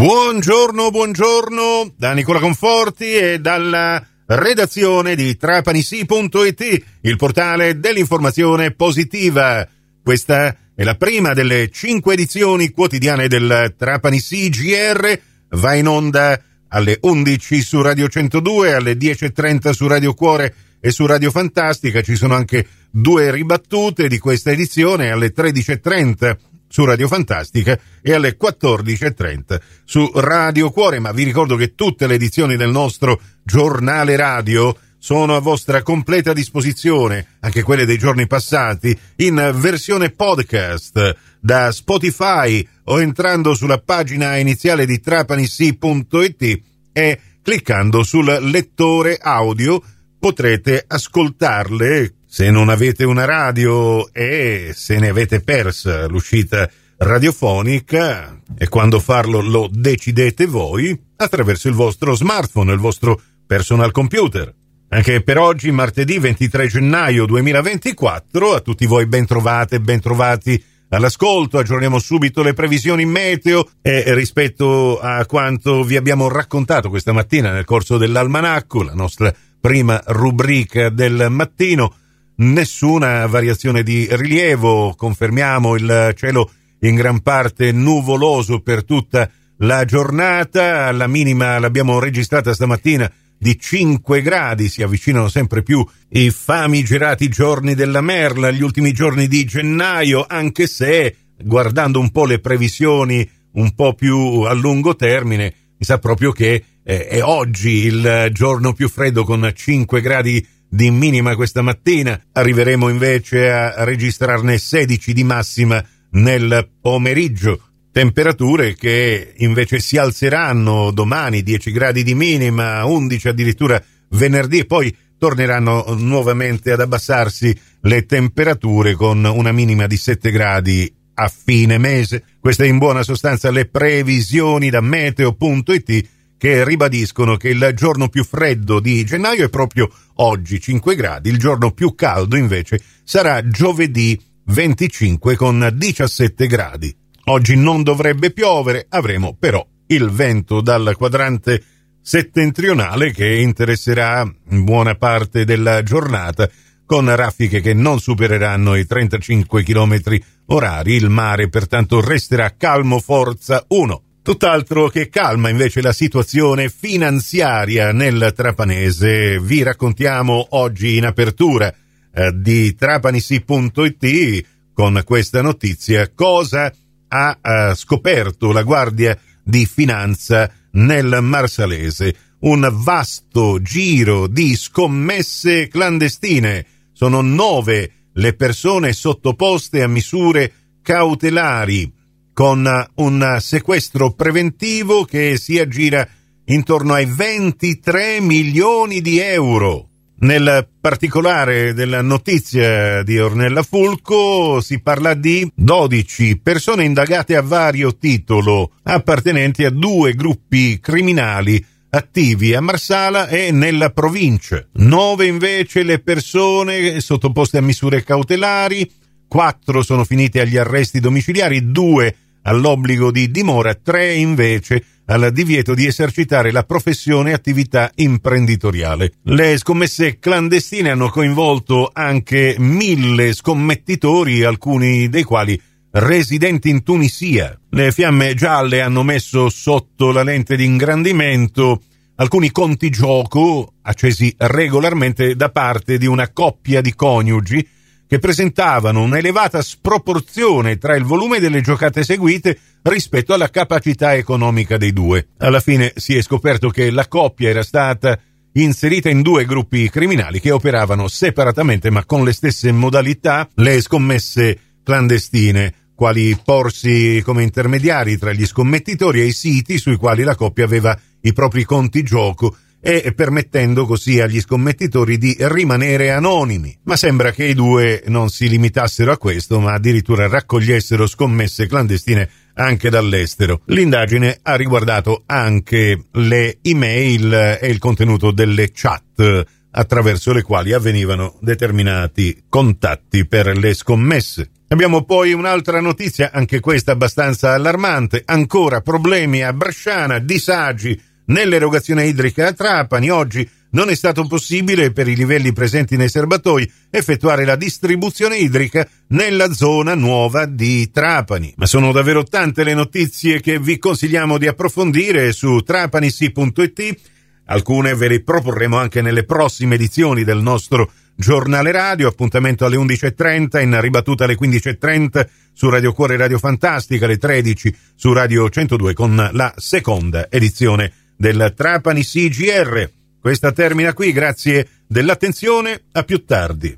Buongiorno, buongiorno da Nicola Conforti e dalla redazione di trapanisi.it, il portale dell'informazione positiva. Questa è la prima delle cinque edizioni quotidiane del Trapanisi GR, va in onda alle 11 su Radio 102, alle 10.30 su Radio Cuore e su Radio Fantastica. Ci sono anche due ribattute di questa edizione alle 13.30 su Radio Fantastica e alle 14.30 su Radio Cuore, ma vi ricordo che tutte le edizioni del nostro giornale radio sono a vostra completa disposizione, anche quelle dei giorni passati, in versione podcast da Spotify o entrando sulla pagina iniziale di trapanissi.it e cliccando sul lettore audio potrete ascoltarle se non avete una radio e se ne avete persa l'uscita radiofonica e quando farlo lo decidete voi attraverso il vostro smartphone, il vostro personal computer. Anche per oggi, martedì 23 gennaio 2024, a tutti voi ben trovate e ben trovati all'ascolto, aggiorniamo subito le previsioni meteo e rispetto a quanto vi abbiamo raccontato questa mattina nel corso dell'almanacco, la nostra prima rubrica del mattino, nessuna variazione di rilievo, confermiamo il cielo in gran parte nuvoloso per tutta la giornata, la minima l'abbiamo registrata stamattina di 5 gradi, si avvicinano sempre più i famigerati giorni della merla, gli ultimi giorni di gennaio, anche se guardando un po' le previsioni un po' più a lungo termine, mi sa proprio che eh, è oggi il giorno più freddo con 5 gradi di minima questa mattina, arriveremo invece a registrarne 16 di massima nel pomeriggio. Temperature che invece si alzeranno domani, 10 gradi di minima, 11 addirittura venerdì, poi torneranno nuovamente ad abbassarsi le temperature con una minima di 7 gradi a fine mese. Queste in buona sostanza le previsioni da meteo.it che ribadiscono che il giorno più freddo di gennaio è proprio oggi 5 gradi, il giorno più caldo invece sarà giovedì 25 con 17 gradi. Oggi non dovrebbe piovere, avremo però il vento dal quadrante settentrionale che interesserà buona parte della giornata con raffiche che non supereranno i 35 km orari. Il mare pertanto resterà calmo forza 1. Tutt'altro che calma invece la situazione finanziaria nel Trapanese. Vi raccontiamo oggi in apertura eh, di trapanisi.it con questa notizia cosa ha eh, scoperto la Guardia di Finanza nel Marsalese. Un vasto giro di scommesse clandestine. Sono nove le persone sottoposte a misure cautelari con un sequestro preventivo che si aggira intorno ai 23 milioni di euro. Nel particolare della notizia di Ornella Fulco si parla di 12 persone indagate a vario titolo, appartenenti a due gruppi criminali attivi a Marsala e nella provincia. 9 invece le persone sottoposte a misure cautelari, 4 sono finite agli arresti domiciliari, 2 all'obbligo di dimora, 3 invece al divieto di esercitare la professione e attività imprenditoriale. Le scommesse clandestine hanno coinvolto anche mille scommettitori, alcuni dei quali residenti in Tunisia. Le fiamme gialle hanno messo sotto la lente di ingrandimento alcuni conti gioco accesi regolarmente da parte di una coppia di coniugi che presentavano un'elevata sproporzione tra il volume delle giocate eseguite rispetto alla capacità economica dei due. Alla fine si è scoperto che la coppia era stata inserita in due gruppi criminali che operavano separatamente ma con le stesse modalità, le scommesse clandestine, quali porsi come intermediari tra gli scommettitori e i siti sui quali la coppia aveva i propri conti gioco e permettendo così agli scommettitori di rimanere anonimi. Ma sembra che i due non si limitassero a questo, ma addirittura raccogliessero scommesse clandestine anche dall'estero. L'indagine ha riguardato anche le email e il contenuto delle chat attraverso le quali avvenivano determinati contatti per le scommesse. Abbiamo poi un'altra notizia, anche questa abbastanza allarmante, ancora problemi a Bresciana, disagi nell'erogazione idrica a Trapani. Oggi non è stato possibile per i livelli presenti nei serbatoi effettuare la distribuzione idrica nella zona nuova di Trapani. Ma sono davvero tante le notizie che vi consigliamo di approfondire su trapanisi.it. Alcune ve le proporremo anche nelle prossime edizioni del nostro giornale radio, appuntamento alle 11.30, in ribattuta alle 15.30 su Radio Cuore Radio Fantastica, alle 13 su Radio 102 con la seconda edizione del Trapani CGR. Questa termina qui, grazie dell'attenzione, a più tardi.